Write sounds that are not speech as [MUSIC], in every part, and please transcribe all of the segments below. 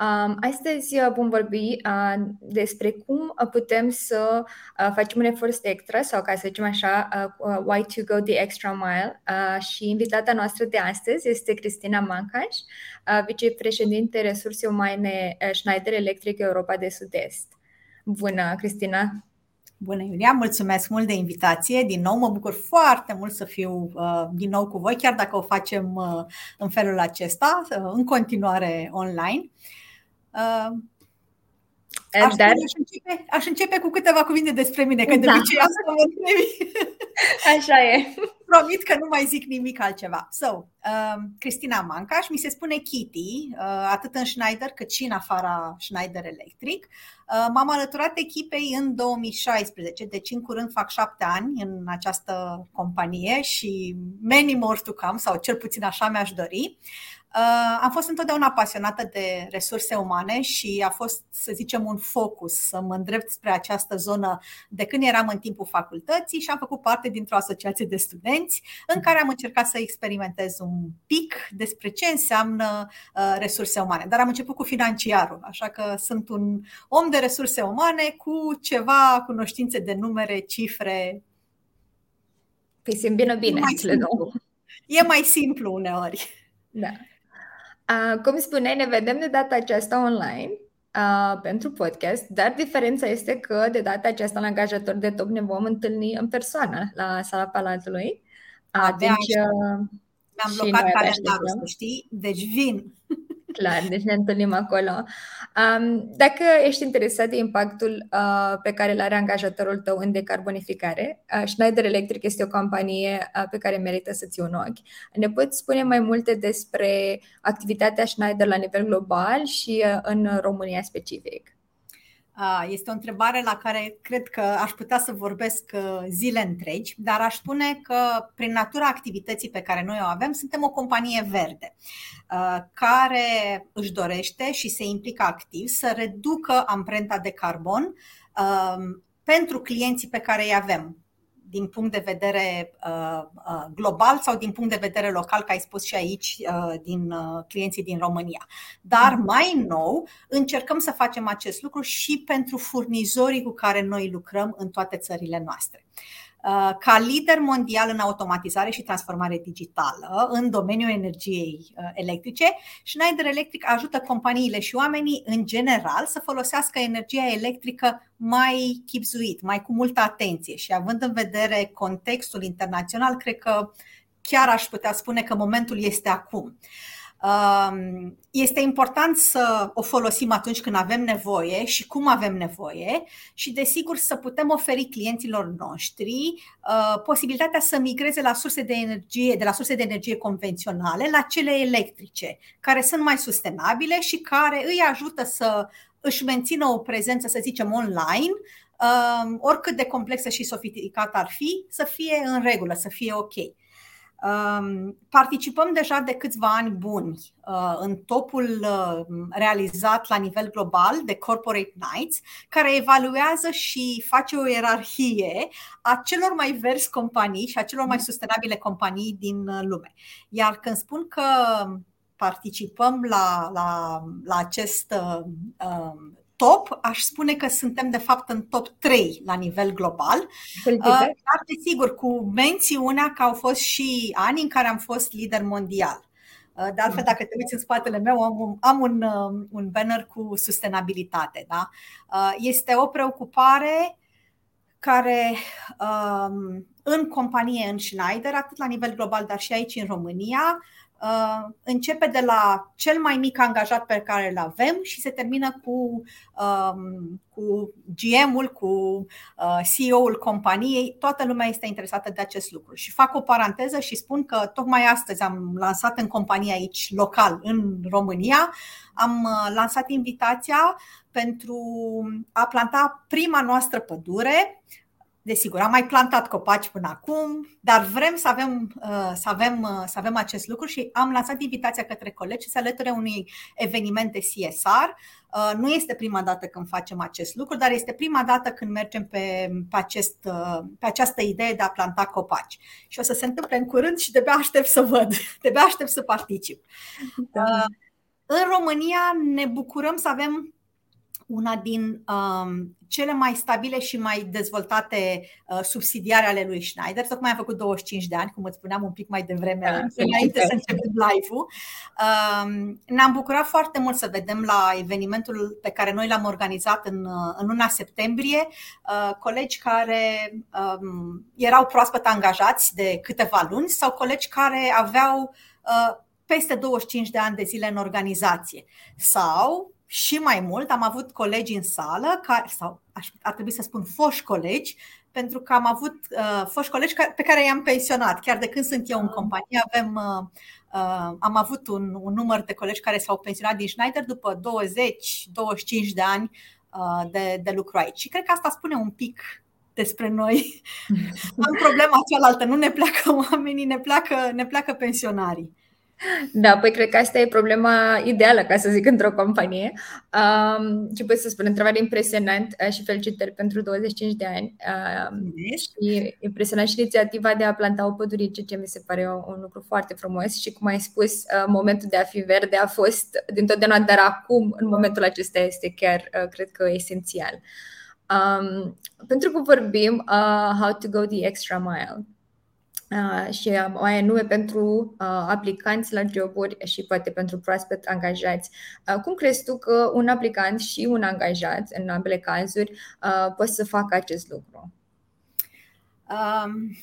Um, astăzi uh, vom vorbi uh, despre cum uh, putem să uh, facem un efort extra sau, ca să zicem așa, uh, uh, why to go the extra mile. Uh, și invitata noastră de astăzi este Cristina Mancaș, uh, vicepreședinte resurse umane uh, Schneider Electric Europa de Sud-Est. Bună, Cristina! Bună, Iulia! Mulțumesc mult de invitație. Din nou, mă bucur foarte mult să fiu uh, din nou cu voi, chiar dacă o facem uh, în felul acesta, uh, în continuare online. Uh, aș, Dar... aș, începe, aș începe cu câteva cuvinte despre mine, că de da. obicei asta mă [LAUGHS] Așa e. Promit că nu mai zic nimic altceva. So, uh, Cristina Mancaș, mi se spune Kitty, uh, atât în Schneider cât și în afara Schneider Electric. Uh, m-am alăturat echipei în 2016, deci în curând fac șapte ani în această companie și many more to come, sau cel puțin așa mi-aș dori. Uh, am fost întotdeauna pasionată de resurse umane și a fost, să zicem, un focus să mă îndrept spre această zonă de când eram în timpul facultății și am făcut parte dintr-o asociație de studenți în care am încercat să experimentez un pic despre ce înseamnă uh, resurse umane. Dar am început cu financiarul, așa că sunt un om de resurse umane cu ceva cunoștințe de numere, cifre. Păi se îmbină bine cele două. E mai simplu uneori. Da. Uh, cum spuneai, ne vedem de data aceasta online uh, pentru podcast, dar diferența este că de data aceasta la angajator de top ne vom întâlni în persoană la sala Palatului. Abia deci, uh, mi-am blocat calendarul, să știi, deci vin. Clar, deci ne întâlnim acolo. Um, dacă ești interesat de impactul uh, pe care îl are angajatorul tău în decarbonificare, uh, Schneider Electric este o companie uh, pe care merită să ți un ochi. Ne poți spune mai multe despre activitatea Schneider la nivel global și uh, în România specific? Este o întrebare la care cred că aș putea să vorbesc uh, zile întregi, dar aș spune că prin natura activității pe care noi o avem, suntem o companie verde uh, care își dorește și se implică activ să reducă amprenta de carbon uh, pentru clienții pe care îi avem din punct de vedere uh, uh, global sau din punct de vedere local, ca ai spus și aici, uh, din uh, clienții din România. Dar mm. mai nou, încercăm să facem acest lucru și pentru furnizorii cu care noi lucrăm în toate țările noastre. Uh, Uh, ca lider mondial în automatizare și transformare digitală în domeniul energiei uh, electrice, Schneider Electric ajută companiile și oamenii în general să folosească energia electrică mai chipzuit, mai cu multă atenție și având în vedere contextul internațional, cred că chiar aș putea spune că momentul este acum. Este important să o folosim atunci când avem nevoie și cum avem nevoie și, desigur, să putem oferi clienților noștri uh, posibilitatea să migreze la surse de energie, de la surse de energie convenționale la cele electrice, care sunt mai sustenabile și care îi ajută să își mențină o prezență, să zicem, online, uh, oricât de complexă și sofisticată ar fi, să fie în regulă, să fie ok. Participăm deja de câțiva ani buni uh, în topul uh, realizat la nivel global de Corporate Nights, care evaluează și face o ierarhie a celor mai verzi companii și a celor mai sustenabile companii din uh, lume. Iar când spun că participăm la, la, la acest uh, top, aș spune că suntem de fapt în top 3 la nivel global. Uh, dar desigur, cu mențiunea că au fost și ani în care am fost lider mondial. Uh, de altfel, dacă te uiți în spatele meu, am un, am un, um, un banner cu sustenabilitate. Da? Uh, este o preocupare care um, în companie în Schneider, atât la nivel global, dar și aici în România, Uh, începe de la cel mai mic angajat pe care îl avem și se termină cu, um, cu GM-ul, cu uh, CEO-ul companiei. Toată lumea este interesată de acest lucru. Și fac o paranteză și spun că tocmai astăzi am lansat în companie aici, local, în România, am uh, lansat invitația pentru a planta prima noastră pădure Desigur, am mai plantat copaci până acum, dar vrem să avem, uh, să avem, uh, să avem acest lucru și am lansat invitația către colegi să alăture unui eveniment de CSR. Uh, nu este prima dată când facem acest lucru, dar este prima dată când mergem pe, pe, acest, pe această idee de a planta copaci. Și o să se întâmple în curând și de-abia aștept să văd, [LAUGHS] de-abia aștept să particip. Da. În România ne bucurăm să avem una din um, cele mai stabile și mai dezvoltate uh, subsidiare ale lui Schneider. Tocmai am făcut 25 de ani, cum îți spuneam un pic mai devreme, da, înainte să începem live-ul. Um, ne-am bucurat foarte mult să vedem la evenimentul pe care noi l-am organizat în, uh, în luna septembrie uh, colegi care um, erau proaspăt angajați de câteva luni sau colegi care aveau uh, peste 25 de ani de zile în organizație sau și mai mult, am avut colegi în sală, care, sau ar trebui să spun foști colegi, pentru că am avut uh, foști colegi pe care i-am pensionat. Chiar de când sunt eu în companie, avem, uh, uh, am avut un, un număr de colegi care s-au pensionat din Schneider după 20-25 de ani uh, de, de lucru aici. Și cred că asta spune un pic despre noi. [LAUGHS] am problema cealaltă, nu ne pleacă oamenii, ne pleacă, ne pleacă pensionarii. Da, păi cred că asta e problema ideală, ca să zic, într-o companie. Um, ce pot să spun, întrebare impresionant uh, și felicitări pentru 25 de ani. Um, și impresionant și inițiativa de a planta o pădurice, ce mi se pare un, un lucru foarte frumos și cum ai spus, uh, momentul de a fi verde a fost dintotdeauna, dar acum, în momentul acesta, este chiar, uh, cred că, esențial. Um, pentru că vorbim uh, how to go the extra mile. Uh, și mai anume pentru uh, aplicanți la joburi și poate pentru proaspăt angajați. Uh, cum crezi tu că un aplicant și un angajat, în ambele cazuri, uh, pot să facă acest lucru? Um,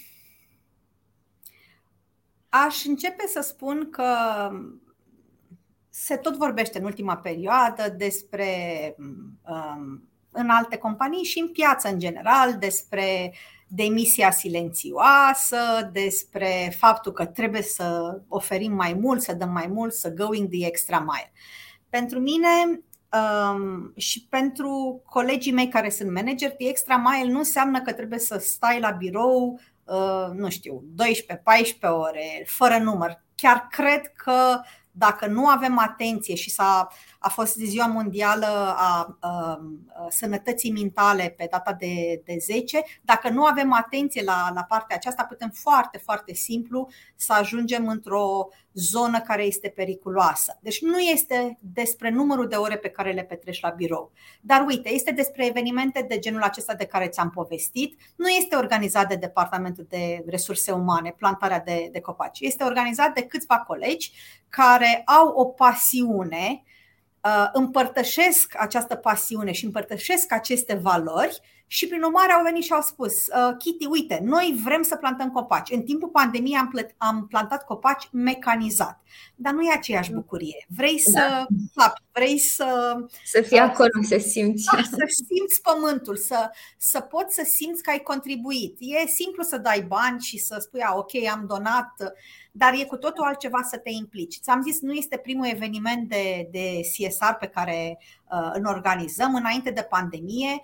aș începe să spun că se tot vorbește în ultima perioadă despre um, în alte companii și în piață în general despre demisia silențioasă, despre faptul că trebuie să oferim mai mult, să dăm mai mult, să going the extra mile. Pentru mine um, și pentru colegii mei care sunt manager, the extra mile nu înseamnă că trebuie să stai la birou, uh, nu știu, 12-14 ore, fără număr. Chiar cred că dacă nu avem atenție și s-a a fost Ziua Mondială a, a, a Sănătății Mentale pe data de, de 10. Dacă nu avem atenție la, la partea aceasta, putem foarte, foarte simplu să ajungem într-o zonă care este periculoasă. Deci nu este despre numărul de ore pe care le petreci la birou. Dar uite, este despre evenimente de genul acesta de care ți-am povestit. Nu este organizat de Departamentul de Resurse Umane, plantarea de, de copaci. Este organizat de câțiva colegi care au o pasiune Uh, împărtășesc această pasiune și împărtășesc aceste valori și prin urmare au venit și au spus uh, Kitty, uite, noi vrem să plantăm copaci. În timpul pandemiei am, plăt, am plantat copaci mecanizat, dar nu e aceeași mm. bucurie. Vrei să da. vrei să... Să fii uh, acolo, să simți. Da, să simți pământul, să, să poți să simți că ai contribuit. E simplu să dai bani și să spui, a, ok, am donat dar e cu totul altceva să te implici. Ți-am zis, nu este primul eveniment de, de CSR pe care uh, îl organizăm înainte de pandemie.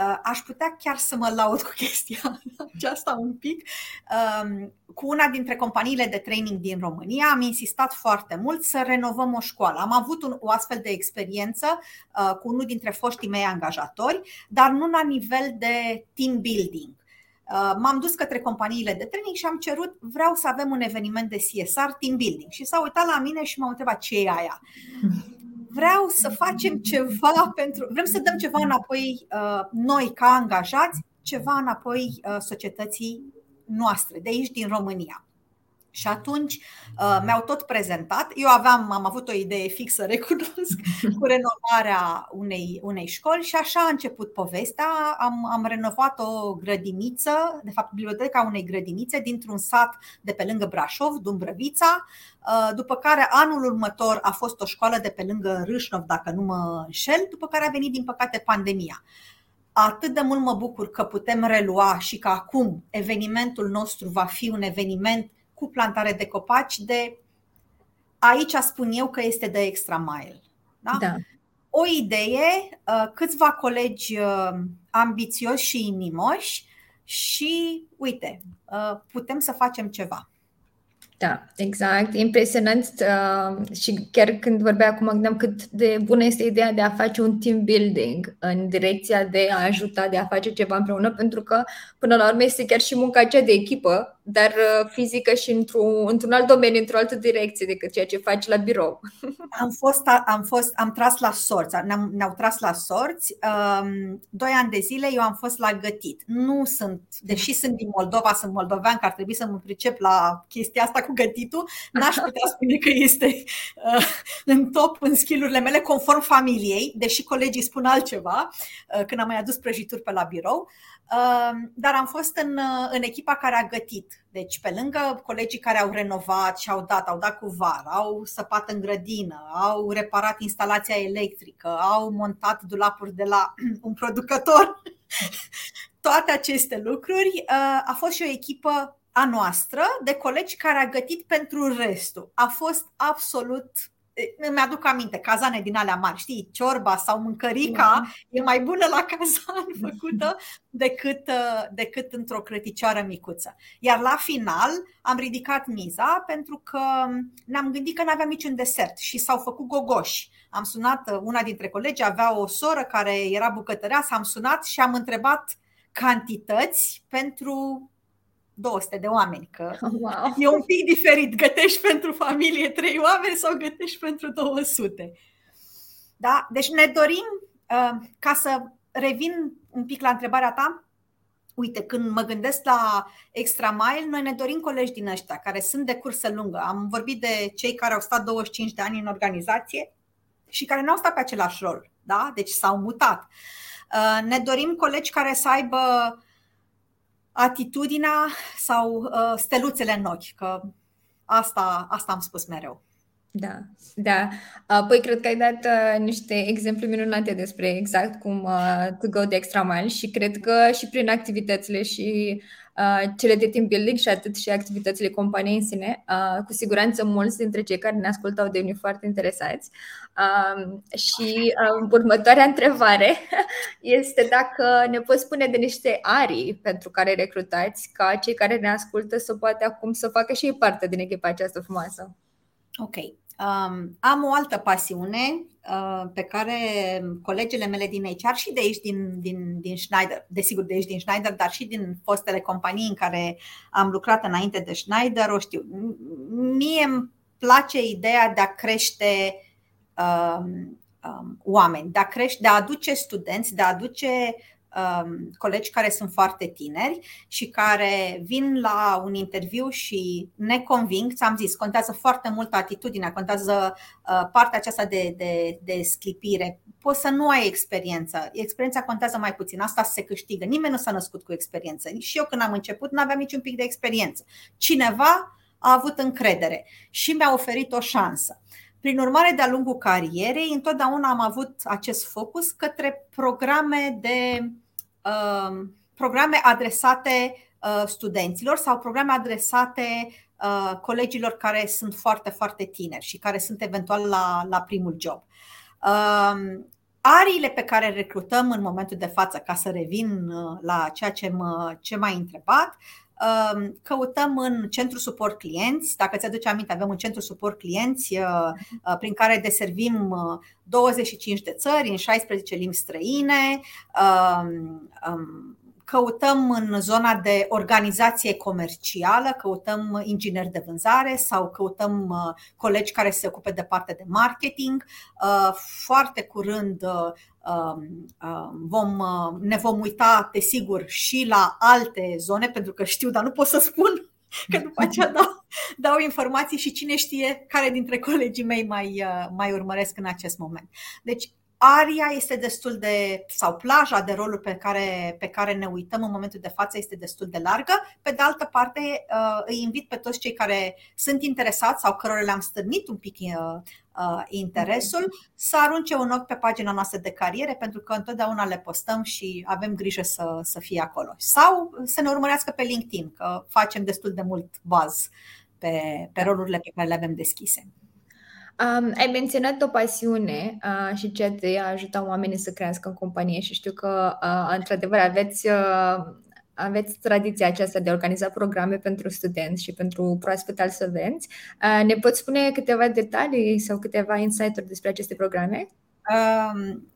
Uh, aș putea chiar să mă laud cu chestia [LAUGHS] aceasta un pic. Uh, cu una dintre companiile de training din România am insistat foarte mult să renovăm o școală. Am avut un, o astfel de experiență uh, cu unul dintre foștii mei angajatori, dar nu la nivel de team building. Uh, m-am dus către companiile de training și am cerut, vreau să avem un eveniment de CSR, team building. Și s-a uitat la mine și m-a întrebat ce e aia. Vreau să facem ceva pentru. Vrem să dăm ceva înapoi uh, noi ca angajați, ceva înapoi uh, societății noastre, de aici din România. Și atunci uh, mi-au tot prezentat. Eu aveam, am avut o idee fixă, recunosc, [LAUGHS] cu renovarea unei, unei școli și așa a început povestea. Am, am renovat o grădiniță, de fapt biblioteca unei grădinițe dintr-un sat de pe lângă Brașov, Dumbrăvița, uh, după care anul următor a fost o școală de pe lângă Râșnov, dacă nu mă înșel, după care a venit din păcate pandemia atât de mult mă bucur că putem relua și că acum evenimentul nostru va fi un eveniment cu plantare de copaci de aici spun eu că este de extra mile. Da? Da. O idee, uh, câțiva colegi uh, ambițioși și inimoși și uite, putem să facem ceva. Da, exact. Impresionant uh, și chiar când vorbea acum mă gândeam cât de bună este ideea de a face un team building în direcția de a ajuta, de a face ceva împreună, pentru că până la urmă este chiar și munca aceea de echipă dar uh, fizică și într-un, într-un alt domeniu, într-o altă direcție decât ceea ce faci la birou. [LAUGHS] Am fost, am fost, am tras la sorți, ne-am, ne-au tras la sorți. Um, doi ani de zile eu am fost la gătit. Nu sunt, deși sunt din Moldova, sunt moldovean, că ar trebui să mă pricep la chestia asta cu gătitul, n-aș [LAUGHS] putea spune că este uh, în top în skillurile mele, conform familiei, deși colegii spun altceva uh, când am mai adus prăjituri pe la birou. Dar am fost în, în echipa care a gătit. Deci, pe lângă colegii care au renovat și au dat, au dat cu var, au săpat în grădină, au reparat instalația electrică, au montat dulapuri de la [CLEARS THROAT] un producător, [LAUGHS] toate aceste lucruri, a fost și o echipă a noastră de colegi care a gătit pentru restul. A fost absolut îmi aduc aminte, cazane din alea mari, știi, ciorba sau mâncărica mm-hmm. e mai bună la cazan [LAUGHS] făcută decât, uh, decât într-o crăticioară micuță. Iar la final am ridicat miza pentru că ne-am gândit că nu aveam niciun desert și s-au făcut gogoși. Am sunat, uh, una dintre colegi avea o soră care era bucătăreasă, am sunat și am întrebat cantități pentru 200 de oameni, că [LAUGHS] wow. e un pic diferit. Gătești pentru familie 3 oameni sau gătești pentru 200. Da? Deci ne dorim, uh, ca să revin un pic la întrebarea ta, uite, când mă gândesc la Extra Mile, noi ne dorim colegi din ăștia care sunt de cursă lungă. Am vorbit de cei care au stat 25 de ani în organizație și care nu au stat pe același rol, da? deci s-au mutat. Uh, ne dorim colegi care să aibă atitudinea sau uh, steluțele în ochi, că asta, asta am spus mereu. Da, da. Apoi cred că ai dat uh, niște exemple minunate despre exact cum uh, to go the extra mile și cred că și prin activitățile și uh, cele de team building și atât și activitățile companiei în sine, uh, cu siguranță mulți dintre cei care ne ascultau au devenit foarte interesați. Uh, și uh, următoarea întrebare [LAUGHS] este dacă ne poți spune de niște arii pentru care recrutați ca cei care ne ascultă să poată acum să facă și ei parte din echipa aceasta frumoasă. Ok. Um, am o altă pasiune uh, pe care colegele mele din HR și de aici din, din, din Schneider, desigur de aici din Schneider, dar și din fostele companii în care am lucrat înainte de Schneider, o știu. Mie îmi place ideea de a crește um, um, oameni, de a, crește, de a aduce studenți, de a aduce um, colegi care sunt foarte tineri și care vin la un interviu și ne conving, ți-am zis, contează foarte mult atitudinea, contează uh, partea aceasta de, de, de sclipire. Poți să nu ai experiență. Experiența contează mai puțin. Asta se câștigă. Nimeni nu s-a născut cu experiență. Și eu când am început nu aveam niciun pic de experiență. Cineva a avut încredere și mi-a oferit o șansă. Prin urmare, de-a lungul carierei, întotdeauna am avut acest focus către programe de uh, programe adresate uh, studenților sau programe adresate uh, colegilor care sunt foarte, foarte tineri și care sunt eventual la, la primul job. Uh, ariile pe care recrutăm în momentul de față, ca să revin uh, la ceea ce, mă, ce m-ai întrebat, Um, căutăm în centru suport clienți. Dacă ți-aduce aminte, avem un centru suport clienți uh, uh, prin care deservim 25 uh, de țări în 16 limbi străine. Um, um, căutăm în zona de organizație comercială, căutăm ingineri de vânzare sau căutăm colegi care se ocupe de parte de marketing. Foarte curând Um, um, vom, uh, ne vom uita, desigur, și la alte zone, pentru că știu, dar nu pot să spun [LAUGHS] că după aceea dau, dau informații și cine știe care dintre colegii mei mai, uh, mai urmăresc în acest moment. Deci, aria este destul de, sau plaja de roluri pe care, pe care ne uităm în momentul de față este destul de largă. Pe de altă parte, uh, îi invit pe toți cei care sunt interesați sau cărora le-am stârnit un pic uh, interesul, să arunce un ochi pe pagina noastră de cariere, pentru că întotdeauna le postăm și avem grijă să, să fie acolo. Sau să ne urmărească pe LinkedIn, că facem destul de mult buzz pe, pe rolurile pe care le avem deschise. Um, ai menționat o pasiune uh, și ce de a ajuta oamenii să crească în companie și știu că, uh, într-adevăr, aveți uh, aveți tradiția aceasta de a organiza programe pentru studenți și pentru proaspăt absolvenți. Ne poți spune câteva detalii sau câteva insight-uri despre aceste programe? Um,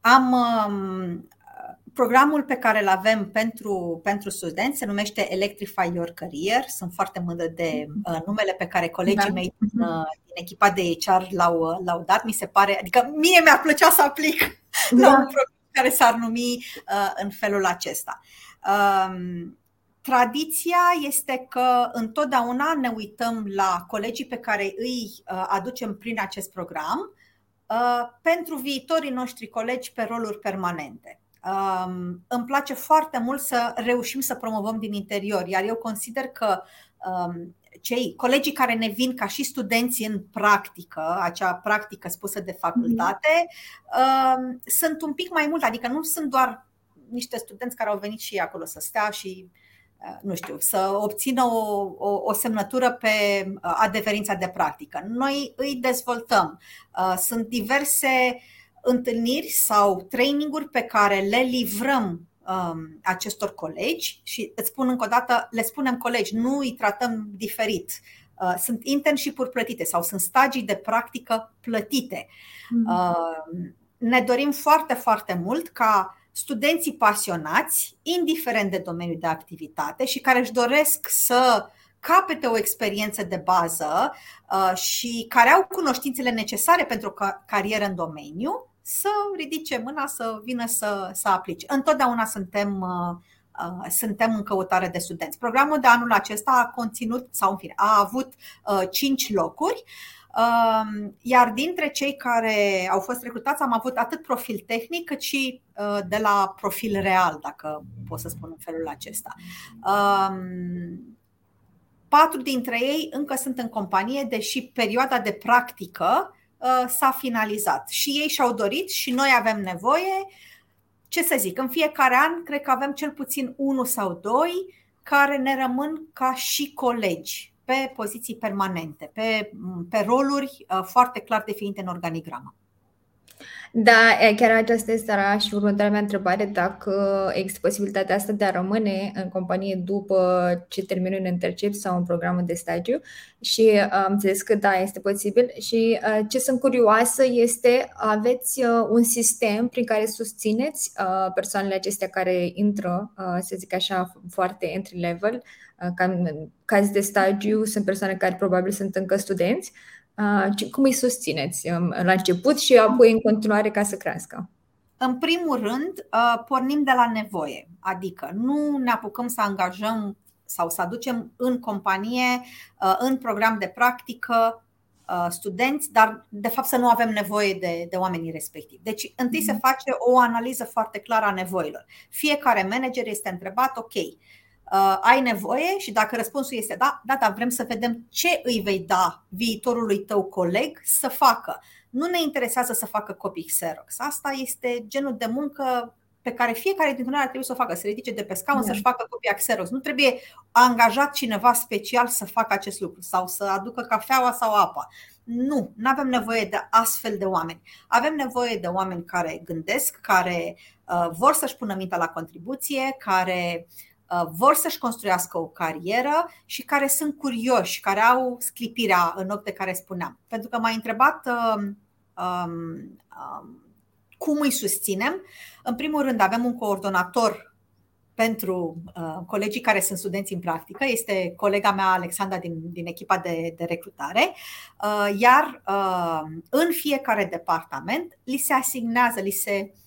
am um, programul pe care îl avem pentru, pentru studenți se numește Electrify Your Career. Sunt foarte mândră de uh, numele pe care colegii da. mei din, uh, din echipa de HR l-au, l-au dat. Mi se pare, adică mie mi-a plăcea să aplic da. la un program care s-ar numi uh, în felul acesta. Um, Tradiția este că întotdeauna ne uităm la colegii pe care îi uh, aducem prin acest program uh, pentru viitorii noștri colegi pe roluri permanente. Um, îmi place foarte mult să reușim să promovăm din interior, iar eu consider că um, cei colegii care ne vin ca și studenți în practică, acea practică spusă de facultate, mm-hmm. sunt un pic mai mult, adică nu sunt doar niște studenți care au venit și acolo să stea și uh, nu știu, să obțină o, o, o semnătură pe uh, adeverința de practică. Noi îi dezvoltăm. Uh, sunt diverse întâlniri sau traininguri pe care le livrăm um, acestor colegi și îți spun încă o dată, le spunem colegi, nu îi tratăm diferit. Uh, sunt internship-uri plătite sau sunt stagii de practică plătite. Mm. Uh, ne dorim foarte, foarte mult ca studenții pasionați, indiferent de domeniul de activitate și care își doresc să capete o experiență de bază uh, și care au cunoștințele necesare pentru o carieră în domeniu, să ridice mâna, să vină să, să aplice. Întotdeauna suntem, uh, uh, suntem în căutare de studenți. Programul de anul acesta a conținut, sau în fine, a avut uh, 5 locuri. Uh, iar dintre cei care au fost recrutați am avut atât profil tehnic cât și uh, de la profil real, dacă pot să spun în felul acesta. Um, patru dintre ei încă sunt în companie, deși perioada de practică Uh, s-a finalizat. Și ei și-au dorit și noi avem nevoie. Ce să zic, în fiecare an cred că avem cel puțin unul sau doi care ne rămân ca și colegi pe poziții permanente, pe, pe roluri uh, foarte clar definite în organigramă. Da, chiar aceasta este și următoarea mea întrebare, dacă există posibilitatea asta de a rămâne în companie după ce termin un intercep sau un program de stagiu. Și am înțeles că da, este posibil. Și ce sunt curioasă este aveți un sistem prin care susțineți persoanele acestea care intră, să zic așa, foarte entry level, ca în caz de stagiu sunt persoane care probabil sunt încă studenți, cum îi susțineți um, la început și apoi în continuare ca să crească? În primul rând, pornim de la nevoie, adică nu ne apucăm să angajăm sau să aducem în companie, în program de practică, studenți, dar de fapt să nu avem nevoie de, de oamenii respectivi. Deci, întâi se mhm. face o analiză foarte clară a nevoilor. Fiecare manager este întrebat, ok, uh, ai nevoie și dacă răspunsul este da, da, da, vrem să vedem ce îi vei da viitorului tău coleg să facă. Nu ne interesează să facă copii Xerox. Asta este genul de muncă pe care fiecare dintre noi ar trebui să o facă, să ridice de pe scaun, yeah. să-și facă copia Xerox. Nu trebuie angajat cineva special să facă acest lucru sau să aducă cafeaua sau apa. Nu, nu avem nevoie de astfel de oameni. Avem nevoie de oameni care gândesc, care uh, vor să-și pună mintea la contribuție, care Uh, vor să-și construiască o carieră și care sunt curioși, care au sclipirea în ochi de care spuneam. Pentru că m-a întrebat um, um, um, cum îi susținem. În primul rând, avem un coordonator pentru uh, colegii care sunt studenți în practică. Este colega mea, Alexandra, din, din echipa de, de recrutare. Uh, iar uh, în fiecare departament li se asignează, li se uh,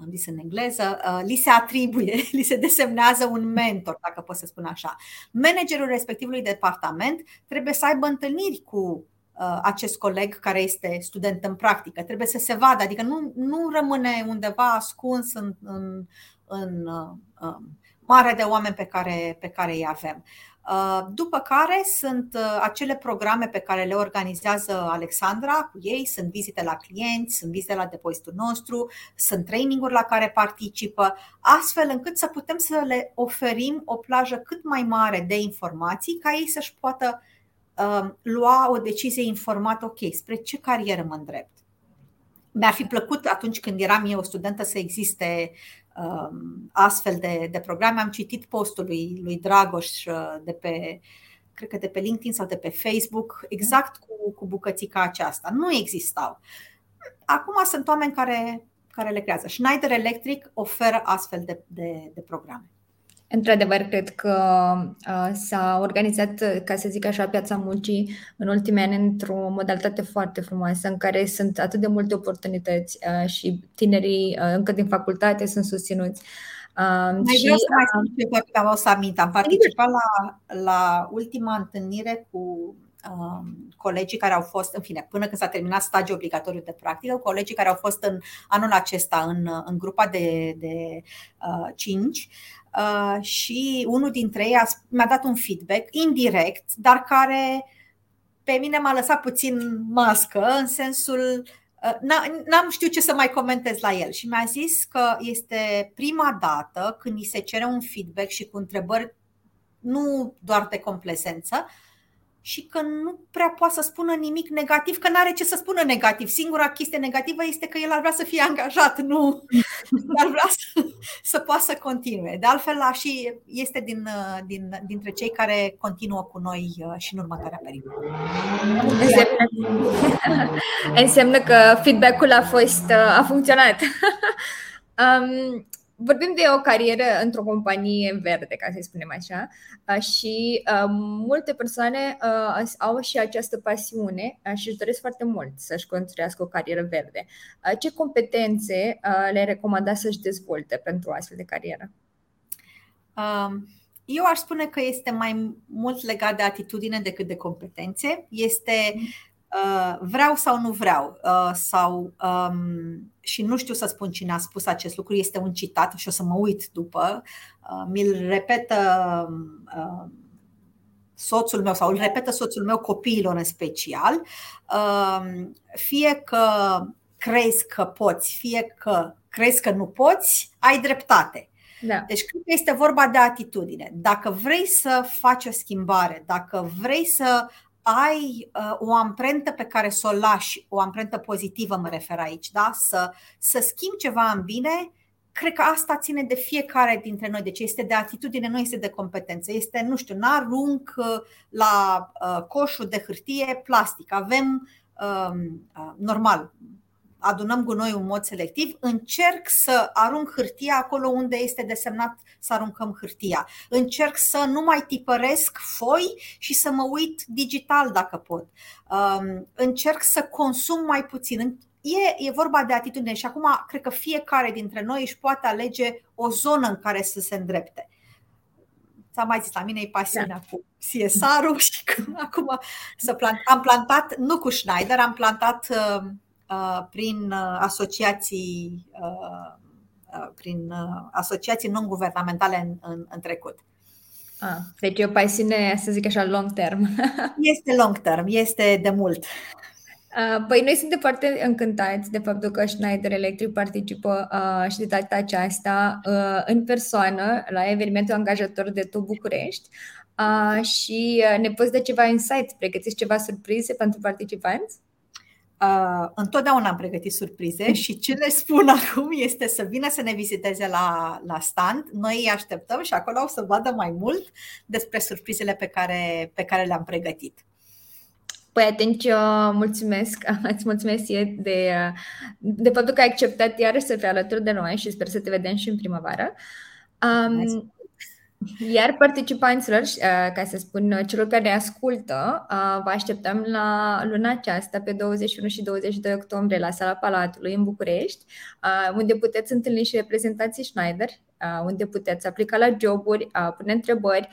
am zis în engleză, uh, li se atribuie, [LAUGHS] li se desemnează un mentor, dacă pot să spun așa. Managerul respectivului departament trebuie să aibă întâlniri cu uh, acest coleg care este student în practică. Trebuie să se vadă, adică nu, nu rămâne undeva ascuns în, în, în uh, um, mare de oameni pe care, pe care îi avem. Uh, după care sunt uh, acele programe pe care le organizează Alexandra cu ei, sunt vizite la clienți, sunt vizite la depozitul nostru, sunt traininguri la care participă, astfel încât să putem să le oferim o plajă cât mai mare de informații ca ei să-și poată uh, lua o decizie informată, ok, spre ce carieră mă îndrept. mi-ar fi plăcut atunci când eram eu studentă să existe um, astfel de, de programe. Am citit postul lui, lui Dragoș uh, de pe, cred că de pe LinkedIn sau de pe Facebook, exact cu, cu bucățica aceasta. Nu existau. Acum sunt oameni care, care le creează. Schneider Electric oferă astfel de, de, de programe. Într-adevăr, cred că uh, s-a organizat, ca să zic așa, piața muncii în ultimii ani într-o modalitate foarte frumoasă, în care sunt atât de multe oportunități uh, și tinerii uh, încă din facultate sunt susținuți. Mai și, vreau să mai spun ce o să amint. Am participat la, la ultima întâlnire cu um, colegii care au fost, în fine, până când s-a terminat stagiul obligatoriu de practică, colegii care au fost în anul acesta în, în grupa de, de uh, 5 Uh, și unul dintre ei a, mi-a dat un feedback indirect, dar care pe mine m-a lăsat puțin mască, în sensul uh, n-am știut ce să mai comentez la el. Și mi-a zis că este prima dată când îi se cere un feedback și cu întrebări nu doar de complezență, și că nu prea poate să spună nimic negativ, că nu are ce să spună negativ. Singura chestie negativă este că el ar vrea să fie angajat, nu [LAUGHS] ar vrea să, să poată să continue. De altfel, și este din, din, dintre cei care continuă cu noi uh, și în următoarea perioadă. Înseamnă, [LAUGHS] înseamnă că feedback-ul a fost uh, a funcționat. [LAUGHS] um, vorbim de o carieră într-o companie verde, ca să spunem așa, și uh, multe persoane uh, au și această pasiune uh, și își doresc foarte mult să-și construiască o carieră verde. Ce competențe le recomanda să-și dezvolte pentru o astfel de carieră? Um, eu aș spune că este mai mult legat de atitudine decât de competențe. Este uh, vreau sau nu vreau uh, sau um, și nu știu să spun cine a spus acest lucru, este un citat și o să mă uit după, uh, mi-l repetă uh, soțul meu sau îl repetă soțul meu copiilor în special, uh, fie că crezi că poți, fie că crezi că nu poți, ai dreptate. Da. Deci cred că este vorba de atitudine. Dacă vrei să faci o schimbare, dacă vrei să ai uh, o amprentă pe care să o lași, o amprentă pozitivă mă refer aici, da? să, să schimbi ceva în bine, cred că asta ține de fiecare dintre noi. Deci este de atitudine, nu este de competență. Este, nu știu, n-arunc uh, la uh, coșul de hârtie plastic. Avem, uh, uh, normal, adunăm gunoi în mod selectiv, încerc să arunc hârtia acolo unde este desemnat să aruncăm hârtia. Încerc să nu mai tipăresc foi și să mă uit digital dacă pot. Um, încerc să consum mai puțin. E, e vorba de atitudine și acum cred că fiecare dintre noi își poate alege o zonă în care să se îndrepte. Ți-am mai zis, la mine e pasiunea da. cu CSR-ul și [LAUGHS] acum să plant. Am plantat, nu cu Schneider, am plantat uh, Uh, prin uh, asociații uh, prin asociații non-guvernamentale în, în, în trecut. Ah, deci e o pasiune, să zic așa, long term. [LAUGHS] Este long term, este de mult. Păi noi suntem foarte încântați de faptul că Schneider Electric participă uh, și de data aceasta uh, în persoană la evenimentul angajator de Tu București uh, și ne poți da ceva insight, pregătiți ceva surprize pentru participanți? Uh, întotdeauna am pregătit surprize și ce le spun [LAUGHS] acum este să vină să ne viziteze la, la stand. Noi îi așteptăm și acolo o să vadă mai mult despre surprizele pe care, pe care le-am pregătit. Păi atunci mulțumesc, [LAUGHS] îți mulțumesc de, de faptul că ai acceptat iarăși să fii alături de noi și sper să te vedem și în primăvară. Um, iar participanților, uh, ca să spun uh, celor care ascultă, uh, vă așteptăm la luna aceasta, pe 21 și 22 octombrie, la Sala Palatului în București, unde puteți întâlni și reprezentanții Schneider, unde puteți aplica la joburi, pune întrebări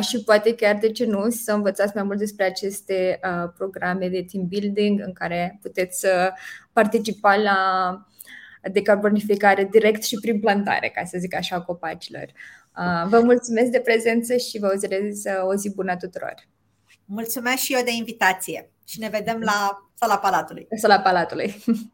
și poate chiar, de ce nu, să învățați mai mult despre aceste programe de team building în care puteți participa la decarbonificare direct și prin plantare, ca să zic așa, copacilor. Uh, vă mulțumesc de prezență și vă urez uh, o zi bună tuturor. Mulțumesc și eu de invitație și ne vedem la Sala Palatului. Sala Palatului. [LAUGHS]